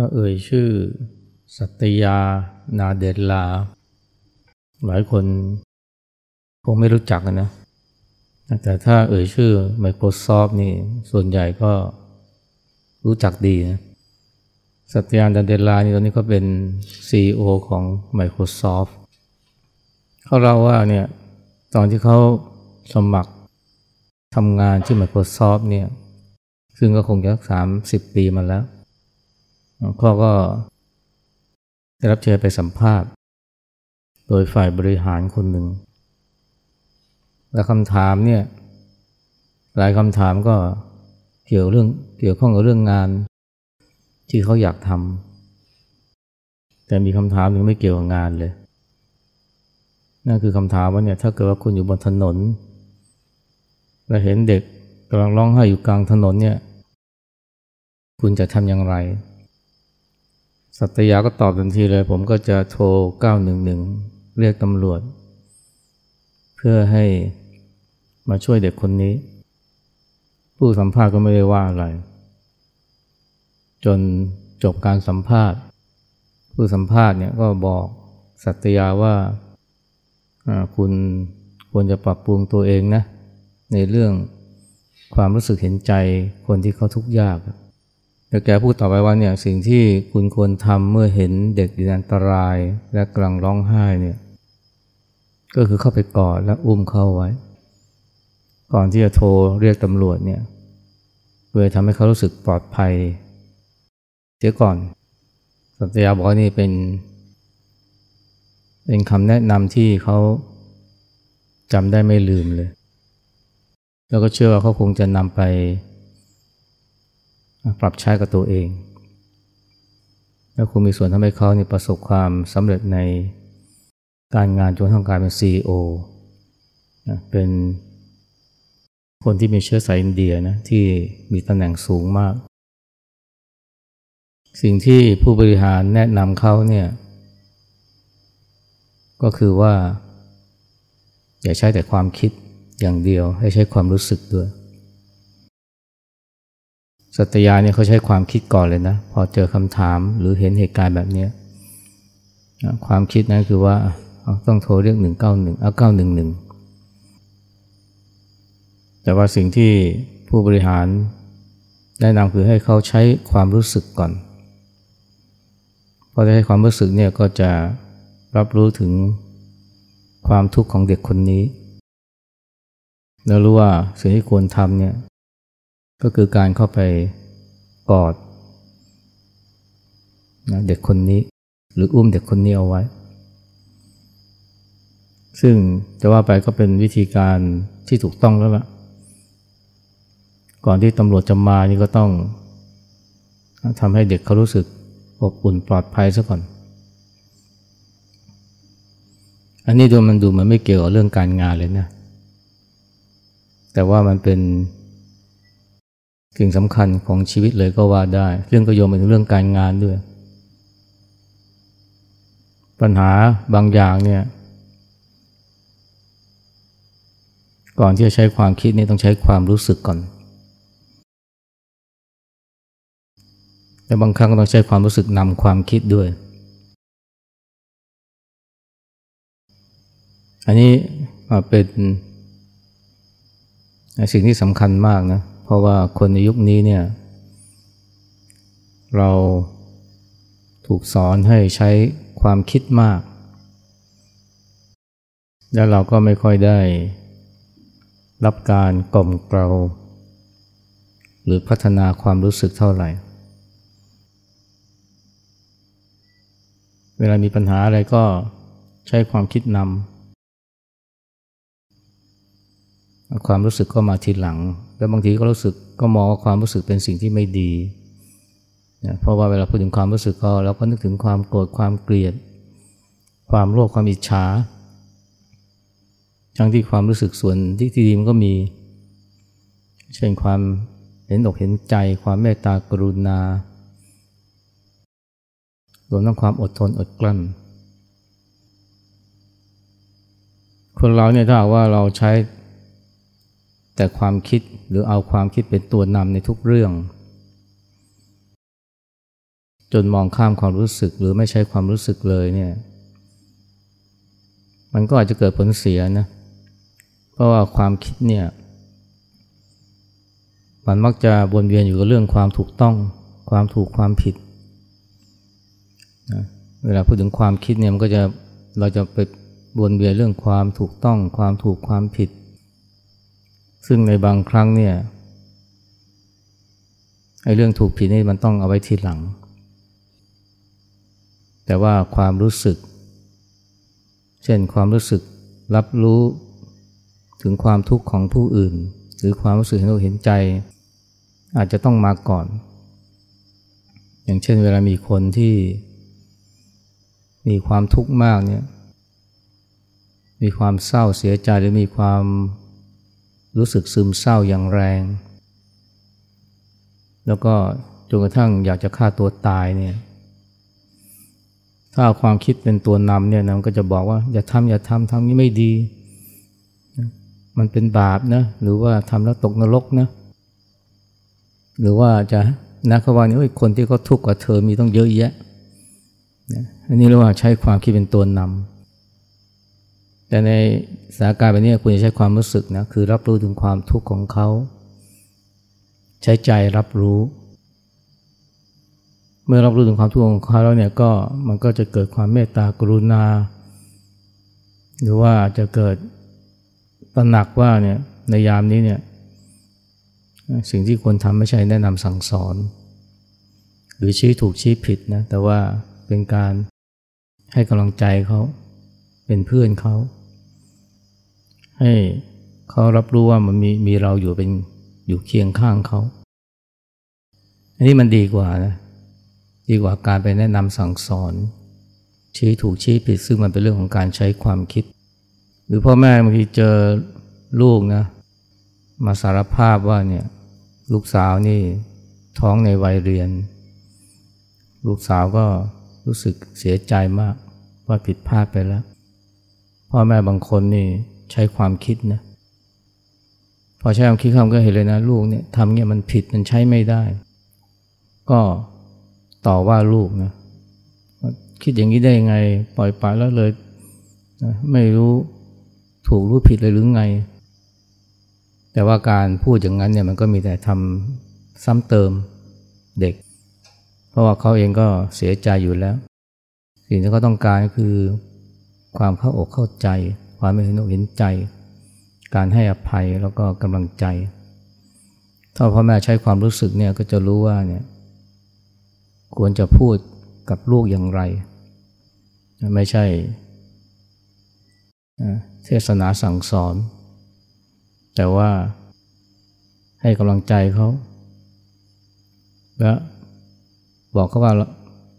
ถ้าเอ่ยชื่อ สัตยา นาเดลา หลายคนคงไม่รู้จักนะ แต่ถ้าเอ่ยชื่อ Microsoft นี่ส่วนใหญ่ก็รู้จักดีนะสัตยา นาเดลานี่ตอนนี้ก็เป็น CEO ของ Microsoft เขาเล่าว่าเนี่ยตอนที่เขาสมัครทำงานที่ Microsoft เนี่ยซึ่งก็คงจะสามสิบปีมาแล้ว ขาก็ได้รับเชิญไปสัมภาษณ์ โดยฝ่ายบริหารคนหนึ่ง และคำถามเนี่ยหลายคำถามก็เกี่ยวเรื่องเกี่ยวข้องกับเรื่องงาน ที่เขาอยากทำแต่มีคำถามหนึ่งไม่เกี่ยวกับงานเลยนั่นคือคำถามว่าเนี่ยถ้าเกิดว่าคุณอยู่บนถนน และเห็นเด็กกำลังร้องไห้อยู่กลางถนนเนี่ย คุณจะทำอย่างไร สัตยาก็ตอบทันทีเลย ผมก็จะโทร 911 เรียกตำรวจ เพื่อให้มาช่วยเด็กคนนี้ ผู้สัมภาษณ์ก็ไม่ได้ว่าอะไร จนจบการสัมภาษณ์ ผู้สัมภาษณ์เนี่ยก็บอกสัตยาว่าคุณควรจะปรับปรุงตัวเองนะ ในเรื่องความรู้สึกเห็นใจคนที่เขาทุกข์ยาก แล้วแกพูดต่อไปว่าเนี่ยสิ่งที่คุณควรทำเมื่อเห็นเด็กอยู่ในอันตรายและกำลังร้องไห้เนี่ยก็คือเข้าไปกอดและอุ้มเข้าไว้ ก่อนที่จะโทรเรียกตำรวจเนี่ยเพื่อทำให้เขารู้สึกปลอดภัย เสียก่อน สัตยาบอกว่านี่เป็น เป็นคำแนะนำที่เขาจำได้ไม่ลืมเลย แล้วก็เชื่อว่าเขาคงจะนำไป ปรับใช้กับตัวเอง แล้วคุณมีส่วนทำให้เขาประสบความสำเร็จในการงานจนทั้งกายเป็น CEO เป็นคนที่มีเชื้อสายอินเดียนะที่มีตำแหน่งสูงมาก สิ่งที่ผู้บริหารแนะนำเขาเนี่ยก็คือว่า อย่าใช้แต่ความคิดอย่างเดียวให้ใช้ความรู้สึกด้วย สัตยาเนี่ยเขาใช้ความคิดก่อนเลยนะ พอเจอคำถามหรือเห็นเหตุการณ์แบบนี้ความคิดนั้นคือว่าต้องโทรเรียกหนึ่งเก้าหนึ่งเอาเก้าหนึ่งหนึ่งแต่ว่าสิ่งที่ผู้บริหารแนะนำคือให้เขาใช้ความรู้สึกก่อน พอได้ใช้ความรู้สึกเนี่ยก็จะรับรู้ถึงความทุกข์ของเด็กคนนี้ แล้วรู้ว่าสิ่งที่ควรทำเนี่ย ก็คือการเข้าไปกอดนะเด็กคนนี้ หรืออุ้มเด็กคนนี้เอาไว้ ซึ่งจะว่าไปก็เป็นวิธีการที่ถูกต้องแล้วล่ะ ก่อนที่ตำรวจจะมานี่ก็ต้องทำให้เด็กเขารู้สึกอบอุ่นปลอดภัยซะก่อน อันนี้ดูมันดูมันไม่เกี่ยวกับเรื่องการงานเลยนะ แต่ว่ามันเป็น สิ่งสำคัญของชีวิตเลยก็ว่าได้ เรื่องก็โยมไปถึงเรื่องการงานด้วย ปัญหาบางอย่างเนี่ย ก่อนที่จะใช้ความคิดนี่ต้องใช้ความรู้สึกก่อน แต่บางครั้งก็ต้องใช้ความรู้สึกนำความคิดด้วย อันนี้เป็นสิ่งที่สำคัญมากนะเพราะว่าคนในยุคนี้เนี่ย เราถูกสอนให้ใช้ความคิดมาก แล้วเราก็ไม่ค่อยได้รับการกล่อมเกลาหรือพัฒนาความรู้สึกเท่าไหร่ เวลามีปัญหาอะไรก็ใช้ความคิดนำ ความรู้สึกก็มาทีหลัง แล้วบางทีก็รู้สึกก็มองว่าความรู้สึกเป็นสิ่งที่ไม่ดีนะเพราะว่าเวลาพูดถึงความรู้สึกก็เราก็นึกถึงความโกรธความเกลียด ความโลภความอิจฉาทั้งที่ความรู้สึกส่วนที่ดีมันก็มี เช่นความเห็นอกเห็นใจ ความเมตตากรุณารวมทั้งความอดทนอดกลั้น คนเราเนี่ยถ้าว่าเราใช้ แต่ความคิดหรือเอาความคิดเป็นตัวนำในทุกเรื่อง จนมองข้ามความรู้สึกหรือไม่ใช้ความรู้สึกเลยเนี่ยมันก็อาจจะเกิดผลเสียนะเพราะว่าความคิดเนี่ยมันมักจะวนเวียนอยู่กับเรื่องความถูกต้อง ความถูกความผิดนะเวลาพูดถึงความคิดเนี่ยมันก็จะเราจะไปวนเวียนเรื่องความถูกต้อง ความถูกความผิด ซึ่งในบางครั้งเนี่ยไอ้เรื่องถูกผิดนี่มันต้องเอาไว้ทีหลัง แต่ว่าความรู้สึก เช่นความรู้สึกรับรู้ถึงความทุกข์ของผู้อื่น หรือความรู้สึกเห็นอกเห็นใจ อาจจะต้องมาก่อน อย่างเช่นเวลามีคนที่มีความทุกข์มากเนี่ยมีความเศร้าเสียใจหรือมีความ รู้สึกซึมเศร้าอย่างแรง แล้วก็จนกระทั่งอยากจะฆ่าตัวตายเนี่ย ถ้าความคิดเป็นตัวนำเนี่ยนะมันก็จะบอกว่าอย่าทำอย่าทำทำนี้ไม่ดี มันเป็นบาปนะ หรือว่าทำแล้วตกนรกนะ หรือว่าจะนักว่านี่คนที่เขาทุกข์กว่าเธอมีต้องเยอะแยะอันนี้เรียกว่าใช้ความคิดเป็นตัวนำ แต่ในสถานการณ์แบบนี้คุณจะใช้ความรู้สึกนะคือรับรู้ถึงความทุกข์ของเขา ใช้ใจรับรู้ เมื่อรับรู้ถึงความทุกข์ของเขาแล้วเนี่ยก็มันก็จะเกิดความเมตตากรุณา หรือว่าจะเกิดตระหนักว่าเนี่ยในยามนี้เนี่ยสิ่งที่ควรทำไม่ใช่แนะนำสั่งสอน หรือชี้ถูกชี้ผิดนะแต่ว่าเป็นการให้กำลังใจเขาเป็นเพื่อนเขา ให้เขารับรู้ว่ามันมีมีเราอยู่เป็นอยู่เคียงข้างเขา อันนี้มันดีกว่านะดีกว่าการไปแนะนำสั่งสอน ชี้ถูกชี้ผิดซึ่งมันเป็นเรื่องของการใช้ความคิด หรือพ่อแม่บางทีเจอลูกนะมาสารภาพว่าเนี่ยลูกสาวนี่ท้องในวัยเรียน ลูกสาวก็รู้สึกเสียใจมากว่าผิดพลาดไปแล้ว พ่อแม่บางคนนี่ ใช้ความคิดนะพอใช้ความคิดคำก็เห็นเลยนะลูกเนี่ยทำเนี่ยมันผิดมันใช้ไม่ได้ ก็ต่อว่าลูกนะคิดอย่างนี้ได้ยังไง ปล่อยปละแล้วเลยนะไม่รู้ถูกรู้ผิดเลยหรือไง แต่ว่าการพูดอย่างนั้นเนี่ยมันก็มีแต่ทำซ้ำเติมเด็ก เพราะว่าเขาเองก็เสียใจอยู่แล้ว สิ่งที่เขาต้องการก็คือความเข้าอกเข้าใจ ความไม่เห็นอกเห็นใจ การให้อภัยแล้วก็กำลังใจ ถ้าพ่อแม่ใช้ความรู้สึกเนี่ยก็จะรู้ว่าเนี่ยควรจะพูดกับลูกอย่างไร ไม่ใช่เทศนาสั่งสอน แต่ว่าให้กำลังใจเขาและบอกเขาว่า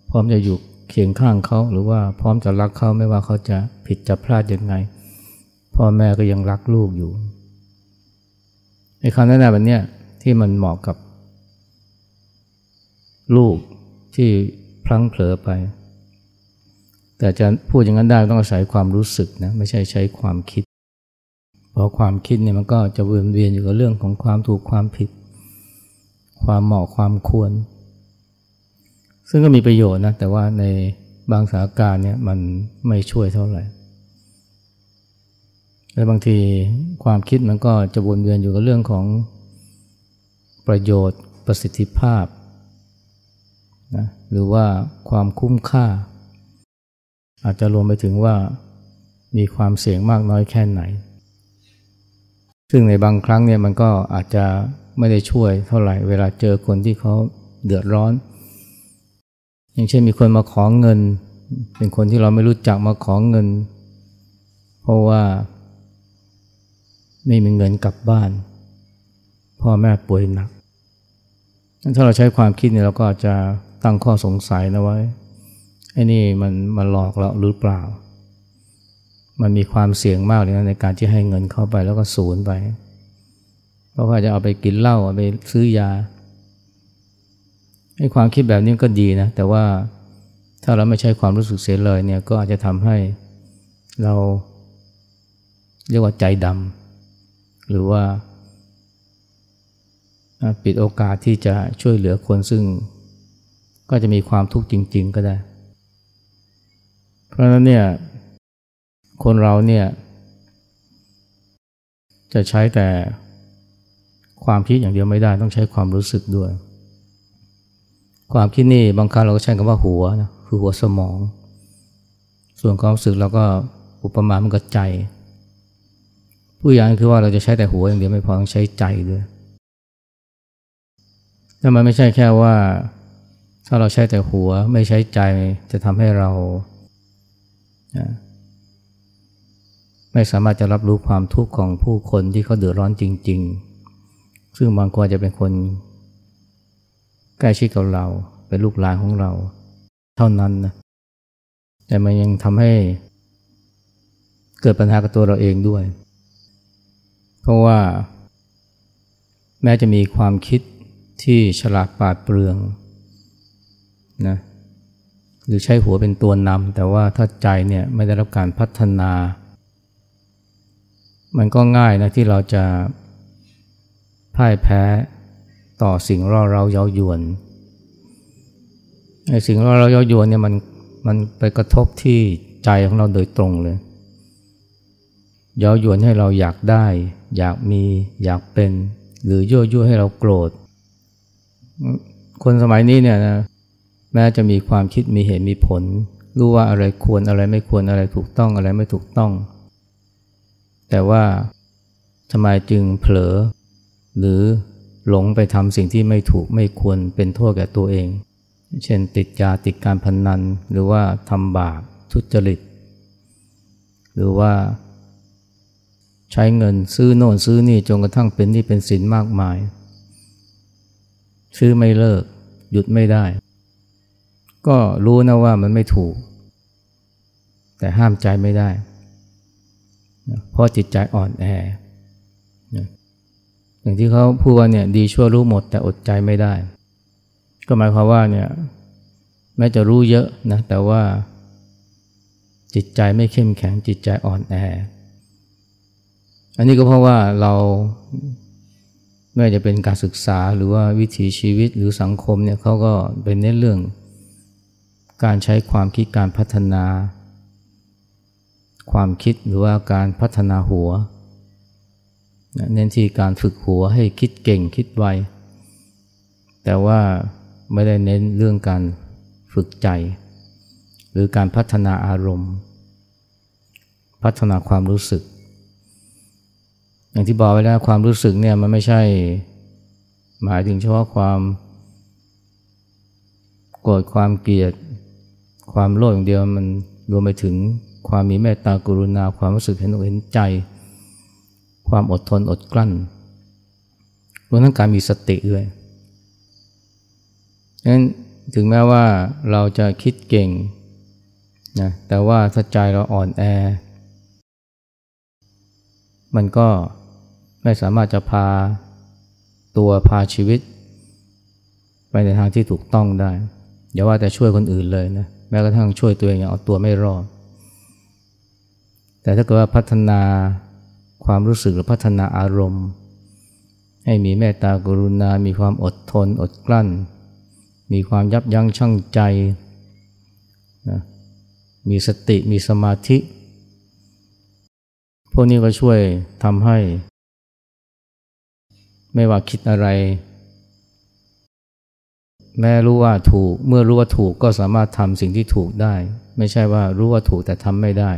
พร้อมจะอยู่เคียงข้างเขาหรือว่าพร้อมจะรักเขาไม่ว่าเขาจะผิดจะพลาดยังไง พ่อแม่ก็ยังรักลูกอยู่ในคำแนะนำแบบนี้ที่มันเหมาะกับ ลูกที่พลั้งเผลอไป แต่จะพูดอย่างนั้นได้ต้องอาศัยความรู้สึกนะไม่ใช่ใช้ความคิด เพราะความคิดเนี่ยมันก็จะวนเวียนอยู่กับเรื่องของความถูกความผิด ความเหมาะความควร ซึ่งก็มีประโยชน์นะแต่ว่าในบางสถานการณ์เนี่ยมันไม่ช่วยเท่าไหร่ และบางทีความคิดมันก็จะวนเวียนอยู่กับเรื่องของประโยชน์ประสิทธิภาพนะหรือว่าความคุ้มค่า อาจจะรวมไปถึงว่ามีความเสี่ยงมากน้อยแค่ไหน ซึ่งในบางครั้งเนี่ยมันก็อาจจะไม่ได้ช่วยเท่าไหร่เวลาเจอคนที่เขาเดือดร้อน อย่างเช่นมีคนมาขอเงิน เป็นคนที่เราไม่รู้จักมาขอเงิน เพราะว่า ไม่มีเงินกลับบ้าน พ่อแม่ป่วยหนัก ถ้าเราใช้ความคิดเนี่ยเราก็อาจจะตั้งข้อสงสัยนะไว่าไอ้นี่มันมันหลอกเราหรือเปล่า มันมีความเสี่ยงมากเลยนะในการที่ให้เงินเข้าไปแล้วก็สูญไป เพราะว่าจะเอาไปกินเหล้าเอาไปซื้อยาให้ความคิดแบบนี้ก็ดีนะ แต่ว่าถ้าเราไม่ใช้ความรู้สึกเสียเลยเนี่ยก็อาจจะทำให้เราเรียกว่าใจดำ หรือว่าปิดโอกาสที่จะช่วยเหลือคนซึ่งก็จะมีความทุกข์จริง ๆ ก็ได้ เพราะฉะนั้นเนี่ยคนเราเนี่ยจะใช้แต่ความคิดอย่างเดียวไม่ได้ต้องใช้ความรู้สึกด้วย ความคิดนี่บางครั้งเราก็ใช้คำว่าหัวนะคือหัวสมอง ส่วนความรู้สึกเราก็อุปมามันก็ใจ ผู้อย่างคือว่าเราจะใช้แต่หัวอย่างเดียวไม่พอต้องใช้ใจด้วยแต่มันไม่ใช่แค่ว่า ถ้าเราใช้แต่หัวไม่ใช้ใจจะทำให้เรา ไม่สามารถจะรับรู้ความทุกข์ของผู้คนที่เขาเดือดร้อนจริง ๆ ซึ่งบางคนจะเป็นคนใกล้ชิดกับเรา เป็นลูกหลานของเรา เท่านั้นนะแต่มันยังทำให้เกิดปัญหากับตัวเราเองด้วย ราะว่าแม้จะมีความคิดที่ฉลาดปาดเปลืองนะหรือใช้หัวเป็นตัวนำแต่ว่าถ้าใจเนี่ยไม่ได้รับการพัฒนา มันก็ง่ายนะที่เราจะพ่ายแพ้ต่อสิ่งร่อเราเย้ายวนไอ้สิ่งร่อเราเย้ายวนเนี่ยมันมันไปกระทบที่ใจของเราโดยตรงเลยเย้ายวนให้เราอยากได้ อยากมีอยากเป็น หรือยั่วยั่วให้เราโกรธ คนสมัยนี้เนี่ยนะแม้จะมีความคิดมีเหตุมีผล รู้ว่าอะไรควรอะไรไม่ควรอะไรถูกต้องอะไรไม่ถูกต้อง แต่ว่าทำไมจึงเผลอ หรือหลงไปทำสิ่งที่ไม่ถูกไม่ควรเป็นโทษแก่ตัวเอง เช่นติดยาติดการพนนัน หรือว่าทำบาปทุจริต หรือว่า ใช้เงินซื้อโน่นซื้อนี่จนกระทั่งเป็นนี่เป็นสินมากมาย ซื้อไม่เลิก หยุดไม่ได้ ก็รู้นะว่ามันไม่ถูก แต่ห้ามใจไม่ได้ เพราะจิตใจอ่อนแอ อย่างที่เขาพูดว่าเนี่ยดีชั่วรู้หมดแต่อดใจไม่ได้ ก็หมายความว่าเนี่ยแม้จะรู้เยอะนะแต่ว่าจิตใจไม่เข้มแข็งจิตใจอ่อนแอ อันนี้ก็เพราะว่าเราไม่ว่าจะเป็นการศึกษาหรือว่าวิถีชีวิตหรือสังคมเนี่ยเขาก็เป็นเน้นเรื่อง การใช้ความคิดการพัฒนา ความคิดหรือว่าการพัฒนาหัว เน้นที่การฝึกหัวให้คิดเก่งคิดไว แต่ว่าไม่ได้เน้นเรื่องการฝึกใจ หรือการพัฒนาอารมณ์ พัฒนาความรู้สึก อย่างที่บอกไว้แล้วความรู้สึกเนี่ยมันไม่ใช่หมายถึงเฉพาะความโกรธความเกลียด ความโลภอย่างเดียวมันรวมไปถึงความมีเมตตากรุณาความรู้สึกเห็นอกเห็นใจ ความอดทนอดกลั้นรวมทั้งการมีสติด้วยงั้นถึงแม้ว่าเราจะคิดเก่งนะแต่ว่าถ้าใจเราอ่อนแอ มันก็ ไม่สามารถจะพาตัวพาชีวิต ไปในทางที่ถูกต้องได้ อย่าว่าแต่ช่วยคนอื่นเลยนะแม้กระทั่งช่วยตัวเองเอาตัวไม่รอด แต่ถ้าเกิดว่าพัฒนาความรู้สึกหรือพัฒนาอารมณ์ ให้มีเมตตากรุณา มีความอดทน อดกลั้น มีความยับยั้งชั่งใจนะมีสติมีสมาธิ พวกนี้ก็ช่วยทำให้ ไม่ว่าคิดอะไร แม้รู้ว่าถูก เมื่อรู้ว่าถูกก็สามารถทำสิ่งที่ถูกได้ ไม่ใช่ว่ารู้ว่าถูกแต่ทำไม่ได้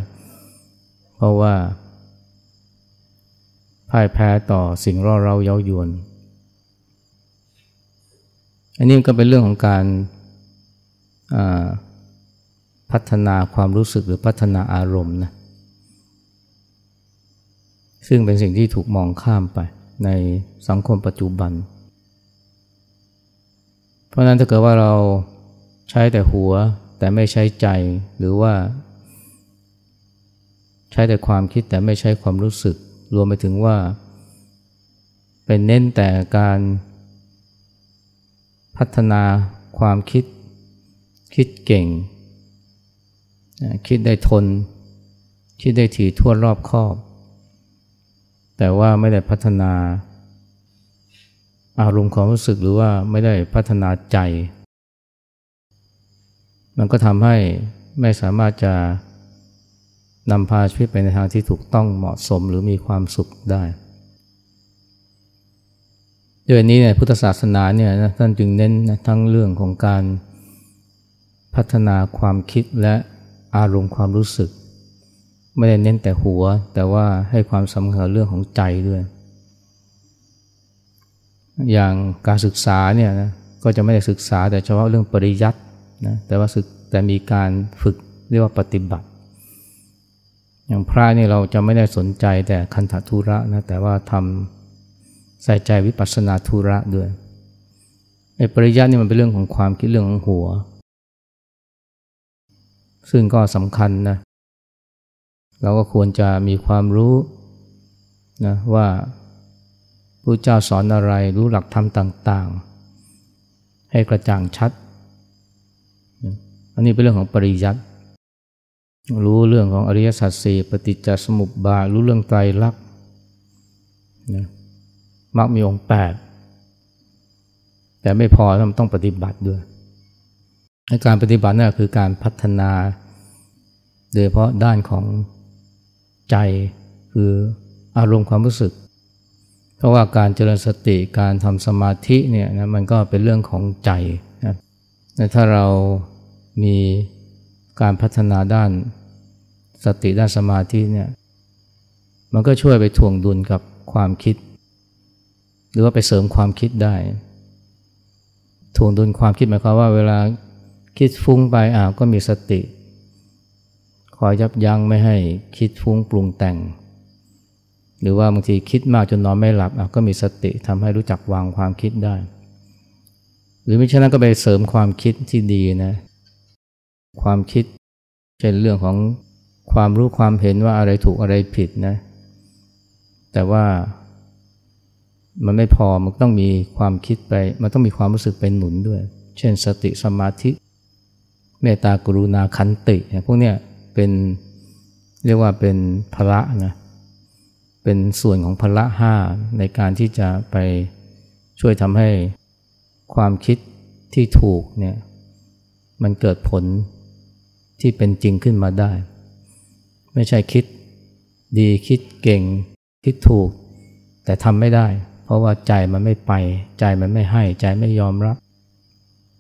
เพราะว่าพ่ายแพ้ต่อสิ่งร่อเราเย้ายวน อันนี้ก็เป็นเรื่องของการพัฒนาความรู้สึกหรือพัฒนาอารมณ์นะซึ่งเป็นสิ่งที่ถูกมองข้ามไป ในสังคมปัจจุบัน เพราะนั้นถ้าเกิดว่าเราใช้แต่หัวแต่ไม่ใช้ใจหรือว่าใช้แต่ความคิดแต่ไม่ใช้ความรู้สึก รวมไปถึงว่า เป็นเน้นแต่การพัฒนาความคิด คิดเก่ง คิดได้ทน คิดได้ถี่ทั่วรอบคอบ แต่ว่าไม่ได้พัฒนาอารมณ์ความรู้สึกหรือว่าไม่ได้พัฒนาใจ มันก็ทำให้ไม่สามารถจะนำพาชีวิตไปในทางที่ถูกต้องเหมาะสมหรือมีความสุขได้ด้วยนี้เนี่ยพุทธศาสนาเนี่ยนะท่านจึงเน้นนะทั้งเรื่องของการพัฒนาความคิดและอารมณ์ความรู้สึก ไม่ได้เน้นแต่หัว แต่ว่าให้ความสำคัญเรื่องของใจด้วย อย่างการศึกษาเนี่ยนะก็จะไม่ได้ศึกษาแต่เฉพาะเรื่องปริยัตินะแต่ว่าศึกแต่มีการฝึกเรียกว่าปฏิบัติ อย่างพระนี่เราจะไม่ได้สนใจแต่คันธทุระนะแต่ว่าทำใส่ใจวิปัสสนาธุระด้วยไอ้ปริยัตินี่มันเป็นเรื่องของความคิดเรื่องของหัว ซึ่งก็สำคัญนะ เราก็ควรจะมีความรู้นะว่าพระเจ้าสอนอะไรรู้หลักธรรมต่าง ๆ ให้กระจ่างชัด อันนี้เป็นเรื่องของปริยัติรู้เรื่องของอริยสัจสี่ปฏิจจสมุปบาทรู้เรื่องไตรลักษณ์มักมีองค์แปดแต่ไม่พอต้องต้องปฏิบัติด้วยการปฏิบัตินั่นคือการพัฒนา โดยเฉพาะด้านของ ใจคืออารมณ์ความรู้สึก เพราะว่าการเจริญสติการทำสมาธิเนี่ยนะมันก็เป็นเรื่องของใจนะถ้าเรามีการพัฒนาด้านสติด้านสมาธิเนี่ยมันก็ช่วยไปถ่วงดุลกับความคิด หรือว่าไปเสริมความคิดได้ถ่วงดุลความคิดหมายความว่าเวลาคิดฟุ้งไปอ่าก็มีสติ คอยยับยั้งไม่ให้คิดฟุ้งปรุงแต่ง หรือว่าบางทีคิดมากจนนอนไม่หลับก็มีสติทำให้รู้จักวางความคิดได้ หรือไม่เช่นนั้นก็ไปเสริมความคิดที่ดีนะความคิดเช่นเรื่องของความรู้ความเห็นว่าอะไรถูกอะไรผิดนะ แต่ว่ามันไม่พอมันต้องมีความคิดไป มันต้องมีความรู้สึกเป็นหนุนด้วย เช่นสติสมาธิ เมตตากรุณาขันติ พวกเนี้ย เป็นเรียกว่าเป็นพระนะเป็นส่วนของพละห้าในการที่จะไปช่วยทำให้ความคิดที่ถูกเนี่ยมันเกิดผลที่เป็นจริงขึ้นมาได้ ไม่ใช่คิดดีคิดเก่ง คิดถูก แต่ทำไม่ได้ เพราะว่าใจมันไม่ไป ใจมันไม่ให้ ใจไม่ยอมรับ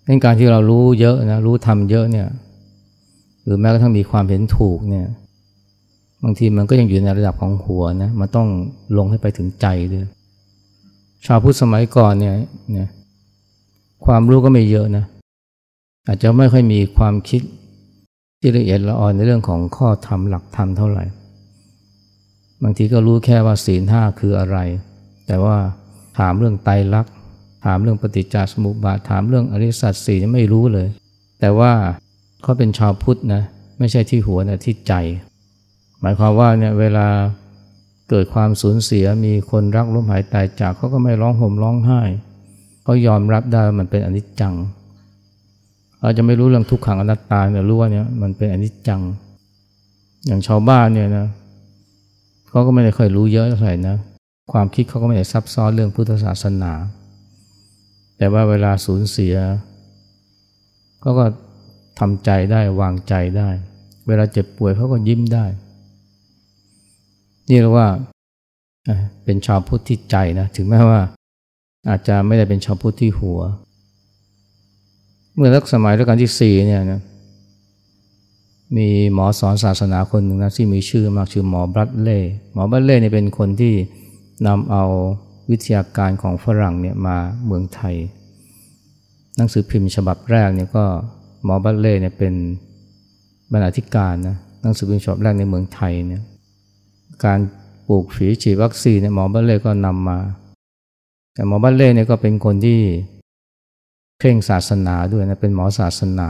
ในการที่เรารู้เยอะนะรู้ทำเยอะเนี่ย หรือแม้กระทั่งมีความเห็นถูกเนี่ย บางทีมันก็ยังอยู่ในระดับของหัวนะมันต้องลงให้ไปถึงใจด้วย ชาวพุทธสมัยก่อนเนี่ยเนี่ยความรู้ก็ไม่เยอะนะ อาจจะไม่ค่อยมีความคิดที่ละเอียดละอ่อนในเรื่องของข้อธรรมหลักธรรมเท่าไหร่ บางทีก็รู้แค่ว่าศีลห้าคืออะไร แต่ว่าถามเรื่องไตรลักษณ์ถามเรื่องปฏิจจสมุปบาทถามเรื่องอริสัตสีไม่รู้เลย แต่ว่า เขาเป็นชาวพุทธนะไม่ใช่ที่หัวนะที่ใจ หมายความว่าเนี่ยเวลาเกิดความสูญเสียมีคนรักล้มหายตายจากเขาก็ไม่ร้องห่มร้องไห้เขายอมรับได้มันเป็นอนิจจังเราจะไม่รู้เรื่องทุกขังอนัตตาเนี่ยรู้ว่าเนี่ยมันเป็นอนิจจัง อย่างชาวบ้านเนี่ยนะเขาก็ไม่ได้ค่อยรู้เยอะเท่าไหร่นะความคิดเขาก็ไม่ได้ซับซ้อนเรื่องพุทธศาสนา แต่ว่าเวลาสูญเสียเขาก็ ทำใจได้วางใจได้ เวลาเจ็บป่วยเขาก็ยิ้มได้ นี่เรียกว่าเป็นชาวพุทธที่ใจนะถึงแม้ว่าอาจจะไม่ได้เป็นชาวพุทธที่หัว เมื่อรักสมัยรัชกาลที่สี่เนี่ยนะมีหมอสอนศาสนาคนหนึ่งนะที่มีชื่อมากชื่อหมอบัตเล่หมอบัตเล่เนี่ยเป็นคนที่นำเอาวิทยาการของฝรั่งเนี่ยมาเมืองไทย หนังสือพิมพ์ฉบับแรกเนี่ยก็ หมอบัตเล่เนี่ยเป็นบรรณาธิการนะหนังสือพิมพ์ฉบับแรกในเมืองไทยเนี่ยการปลูกฝีฉีดวัคซีนเนี่ยหมอบรัดเลย์ก็นำมา แต่หมอบรัดเลย์เนี่ยก็เป็นคนที่เคร่งศาสนาด้วยนะเป็นหมอศาสนา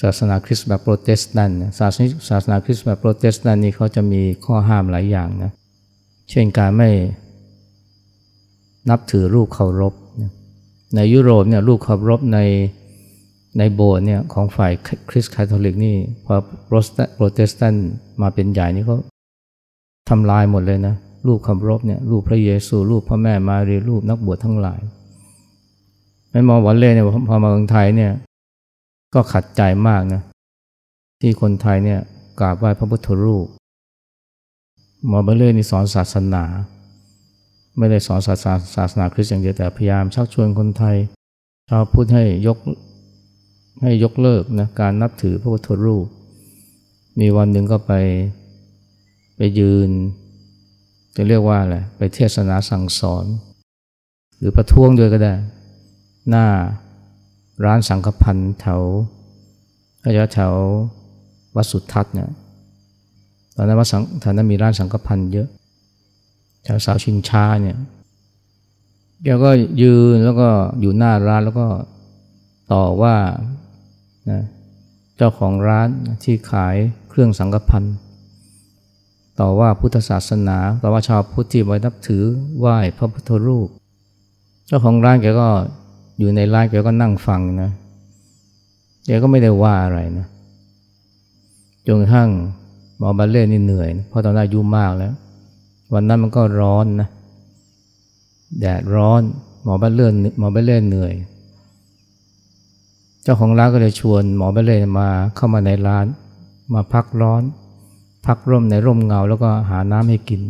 ศาสนาคริสต์แบบโปรเตสแตนต์ศาสนาศาสนาคริสต์แบบโปรเตสแตนต์นี่เขาจะมีข้อห้ามหลายอย่างนะเช่นการไม่นับถือรูปเคารพในยุโรปเนี่ยรูปเคารพใน ในโบสถ์เนี่ยของฝ่ายคริสต์คาทอลิกนี่พอโปรเตสแตนต์มาเป็นใหญ่นี่เขาทำลายหมดเลยนะรูปเคารพเนี่ยรูปพระเยซูรูปพระแม่มารีรูปนักบวชทั้งหลายแม้หมอบรัดเลย์เนี่ยพอมาเมืองไทยเนี่ยก็ขัดใจมากนะที่คนไทยเนี่ยกราบไหว้พระพุทธรูปหมอบรัดเลย์นี่สอนศาสนา ไม่ได้สอนศาสนาศาสนาคริสต์อย่างเดียวแต่พยายามชักชวนคนไทยชาวพุทธให้ยก ให้ยกเลิกนะการนับถือพระพุทธรูป มีวันหนึ่งก็ไปไปยืน จะเรียกว่าอะไรไปเทศนาสั่งสอน หรือประท้วงด้วยก็ได้ หน้าร้านสังฆพันธ์แถวระยะแถววัดสุทัศน์เนี่ยตอนนั้นวัดสังแถวนั้นมีร้านสังฆพันธ์เยอะแถวสาวชิงช้าเนี่ยแกก็ยืนแล้วก็อยู่หน้าร้านแล้วก็ต่อว่า นะเจ้าของร้านที่ขายเครื่องสังฆพันธ์ต่อว่าพุทธศาสนาต่อว่าชาวพุทธที่ไว้นับถือไหว้พระพุทธรูป เจ้าของร้านแกก็อยู่ในร้านแกก็นั่งฟังนะแกก็ไม่ได้ว่าอะไรนะจนกระทั่งหมอบัลเล่นี่เหนื่อยนะเพราะตอนนั้นอายุมากแล้ว วันนั้นมันก็ร้อนนะแดดร้อนหมอบัลเล่หมอบัลเล่เหนื่อย เจ้าของร้านก็เลยชวนหมอบัลเล่มาเข้ามาในร้าน มาพักร้อน พักร่มในร่มเงาแล้วก็หาน้ำให้กิน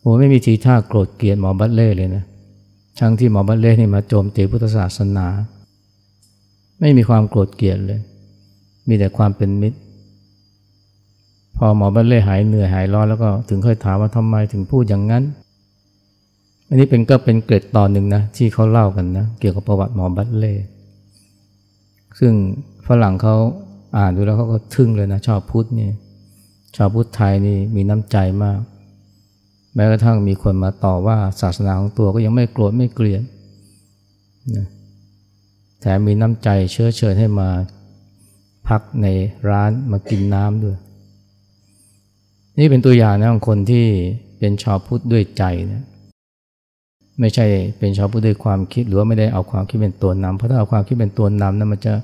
โอ้ไม่มีทีท่าโกรธเกลียดหมอบัลเล่เลยนะทั้งที่หมอบัลเล่นี่มาโจมตีพุทธศาสนา ไม่มีความโกรธเกลียดเลย มีแต่ความเป็นมิตร พอหมอบัลเล่หายเหนื่อยหายร้อนแล้วก็ถึงค่อยถามว่าทำไมถึงพูดอย่างนั้นอันนี้เป็นก็เป็นเกร็ดตอนหนึ่งนะที่เขาเล่ากันนะเกี่ยวกับประวัติหมอบัลเล่ ซึ่งฝรั่งเขาอ่านดูแล้วเขาก็ทึ่งเลยนะชาวพุทธนี่ชาวพุทธไทยนี่มีน้ำใจมาก แม้กระทั่งมีคนมาต่อว่าศาสนาของตัวก็ยังไม่โกรธไม่เกลียดนะแถมมีน้ำใจเชื้อเชิญให้มาพักในร้านมากินน้ำด้วย นี่เป็นตัวอย่างนะของคนที่เป็นชาวพุทธด้วยใจนะ ไม่ใช่เป็นชาวพุทธด้วยความคิดหรือว่าไม่ได้เอาความคิดเป็นตัวนำเพราะถ้าเอาความคิดเป็นตัวนำนั้นมันจะ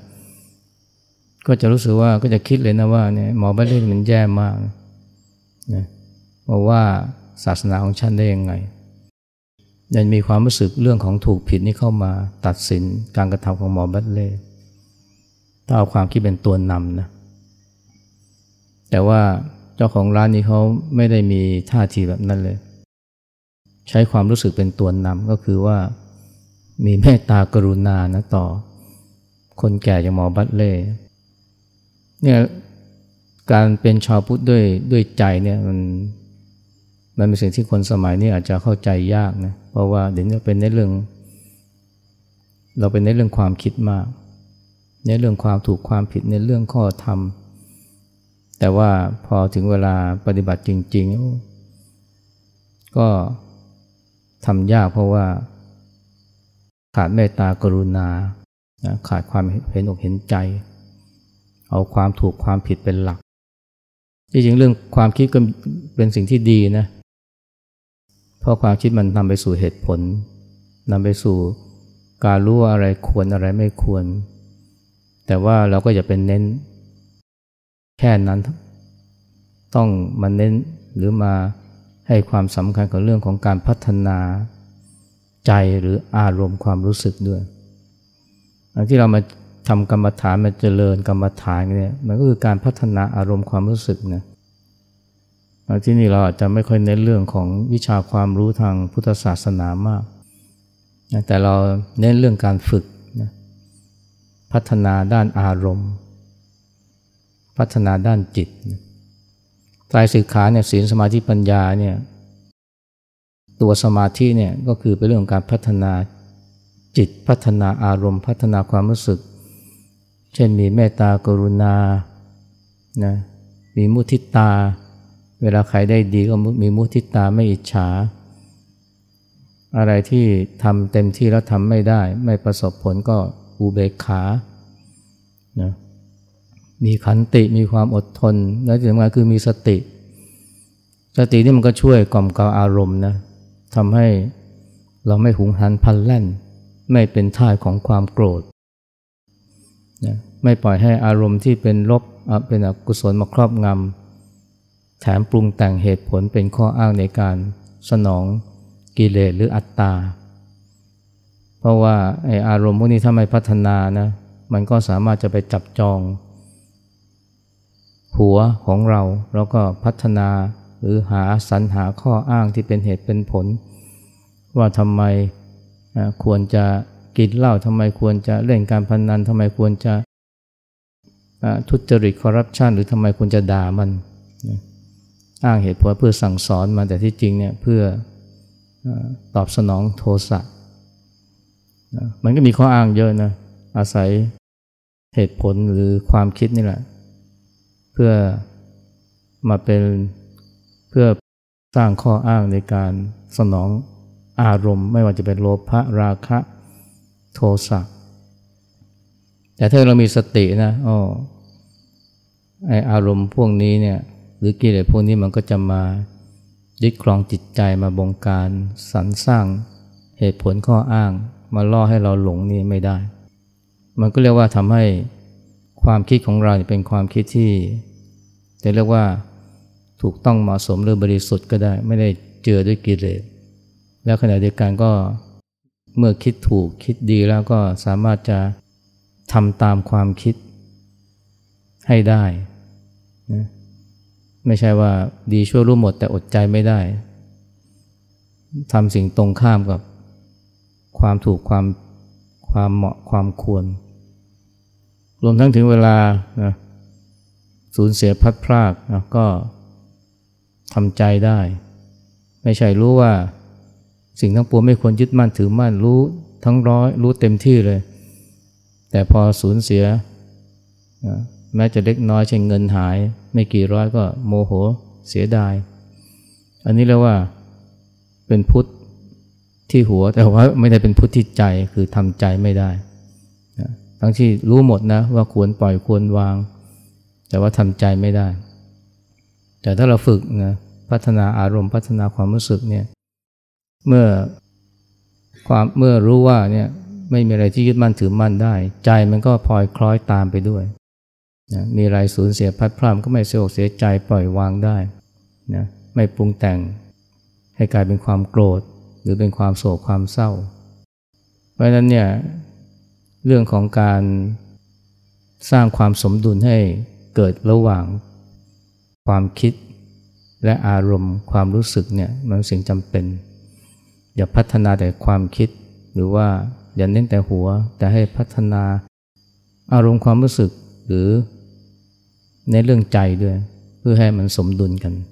ก็จะรู้สึกว่าก็จะคิดเลยนะว่าเนี่ยหมอบ้านเล่มันแย่มากนะบอกว่าศาสนาของฉันได้ยังไงยังมีความรู้สึกเรื่องของถูกผิดนี่เข้ามาตัดสินการกระทำของหมอบัตเล่ถ้าเอาความคิดเป็นตัวนำนะแต่ว่าเจ้าของร้านนี้เขาไม่ได้มีท่าทีแบบนั้นเลย ใช้ความรู้สึกเป็นตัวนำก็คือว่ามีเมตตากรุณานะต่อ คนแก่อย่างหมอบัตเล่เนี่ยการเป็นชาวพุทธด้วยด้วยใจเนี่ยมันมันเป็นสิ่งที่คนสมัยนี้อาจจะเข้าใจยากนะเพราะว่าเดี๋ยวนี้เป็นในเรื่อง เราเป็นในเรื่องความคิดมาก ในเรื่องความถูกความผิดในเรื่องข้อธรรม แต่ว่าพอถึงเวลาปฏิบัติจริง ๆ ก็ ทำยากเพราะว่า ขาดเมตตากรุณาขาดความเห็นอกเห็นใจ เอาความถูกความผิดเป็นหลัก จริงๆเรื่องความคิดก็เป็นสิ่งที่ดีนะ เพราะความคิดมันนำไปสู่เหตุผลนำไปสู่การรู้ว่าอะไรควรอะไรไม่ควร แต่ว่าเราก็อย่าเป็นเน้นแค่นั้น ต้องมาเน้นหรือมา ให้ความสำคัญกับเรื่องของการพัฒนาใจหรืออารมณ์ความรู้สึกด้วยที่เรามาทำกรรมฐานมาเจริญกรรมฐานเนี่ยมันก็คือการพัฒนาอารมณ์ความรู้สึกนะที่นี่เราอาจจะไม่ค่อยเน้นเรื่องของวิชาความรู้ทางพุทธศาสนามาก แต่เราเน้นเรื่องการฝึกนะพัฒนาด้านอารมณ์ พัฒนาด้านจิต ตายสิกขาเนี่ยศีลสมาธิปัญญาเนี่ยตัวสมาธิเนี่ยก็คือเป็นเรื่องของการพัฒนาจิตพัฒนาอารมณ์ พัฒนาความรู้สึก เช่นมีเมตตากรุณานะมีมุทิตา เวลาใครได้ดีก็มีมุทิตาไม่อิจฉา อะไรที่ทำเต็มที่แล้วทำไม่ได้ ไม่ประสบผลก็อุเบกขานะ มีขันติมีความอดทน และที่สำคัญคือมีสติ สตินี่มันก็ช่วยกล่อมกล่าวอารมณ์นะทำให้เราไม่หุงหันพันแล่น ไม่เป็นท่ายของความโกรธนะไม่ปล่อยให้อารมณ์ที่เป็นลบเป็นอกุศลมาครอบงำแถมปรุงแต่งเหตุผลเป็นข้ออ้างในการสนองกิเลสหรืออัตตา เพราะว่าไออารมณ์พวกนี้ถ้าไม่พัฒนานะมันก็สามารถจะไปจับจอง หัวของเราแล้วก็พัฒนาหรือหาสรรหาข้ออ้างที่เป็นเหตุเป็นผล ว่าทำไมควรจะกินเหล้าทำไมควรจะเล่นการพนนันทำไมควรจะทุจริตคอร์รัปชันหรือทำไมควรจะด่ามัน อ้างเหตุผลเพื่อสั่งสอนมาแต่ที่จริงเนี่ยเพื่อตอบสนองโทสะมันก็มีข้ออ้างเยอะนะอาศัยเหตุผลหรือความคิดนี่แหละ เพื่อมาเป็นเพื่อสร้างข้ออ้างในการสนองอารมณ์ ไม่ว่าจะเป็นโลภะราคะโทสะแต่ถ้าเรามีสตินะอ๋อไออารมณ์พวกนี้เนี่ยหรือกิเลสพวกนี้มันก็จะมายึดครองจิตใจมาบงการสรรสร้างเหตุผลข้ออ้าง มาล่อให้เราหลงนี่ไม่ได้ มันก็เรียกว่าทำให้ ความคิดของเราเป็นความคิดที่จะเรียกว่าถูกต้องเหมาะสมหรือบริสุทธิ์ก็ได้ ไม่ได้เจือด้วยกิเลสแล้วขณะเดียวกันก็เมื่อคิดถูกคิดดีแล้วก็สามารถจะทำตามความคิดให้ได้นะไม่ใช่ว่าดีชั่วรู้หมดแต่อดใจไม่ได้ทำสิ่งตรงข้ามกับความถูกความความเหมาะความควร รวมทั้งถึงเวลานะสูญเสียพัดพรากนะก็ทำใจได้ ไม่ใช่รู้ว่าสิ่งทั้งปวงไม่ควรยึดมั่นถือมั่นรู้ทั้งร้อยรู้เต็มที่เลย แต่พอสูญเสียนะแม้จะเล็กน้อยเช่นเงินหาย ไม่กี่ร้อยก็โมโหเสียดาย อันนี้เรียกว่าเป็นพุทธที่หัวแต่ว่าไม่ได้เป็นพุทธที่ใจคือทำใจไม่ได้ ทั้งที่รู้หมดนะว่าควรปล่อยควรวาง แต่ว่าทำใจไม่ได้ แต่ถ้าเราฝึกนะพัฒนาอารมณ์พัฒนาความรู้สึกเนี่ยเมื่อความเมื่อรู้ว่าเนี่ยไม่มีอะไรที่ยึดมั่นถือมั่นได้ ใจมันก็พลอยคล้อยตามไปด้วยนะมีอะไรสูญเสียพัดพรามก็ไม่เสียอกเสียใจปล่อยวางได้นะไม่ปรุงแต่งให้กลายเป็นความโกรธ หรือเป็นความโศกความเศร้า เพราะฉะนั้นเนี่ย เรื่องของการสร้างความสมดุลให้เกิดระหว่างความคิดและอารมณ์ความรู้สึกเนี่ยมันสิ่งจำเป็น อย่าพัฒนาแต่ความคิด หรือว่าอย่าเน้นแต่หัว แต่ให้พัฒนาอารมณ์ความรู้สึกหรือในเรื่องใจด้วย เพื่อให้มันสมดุลกัน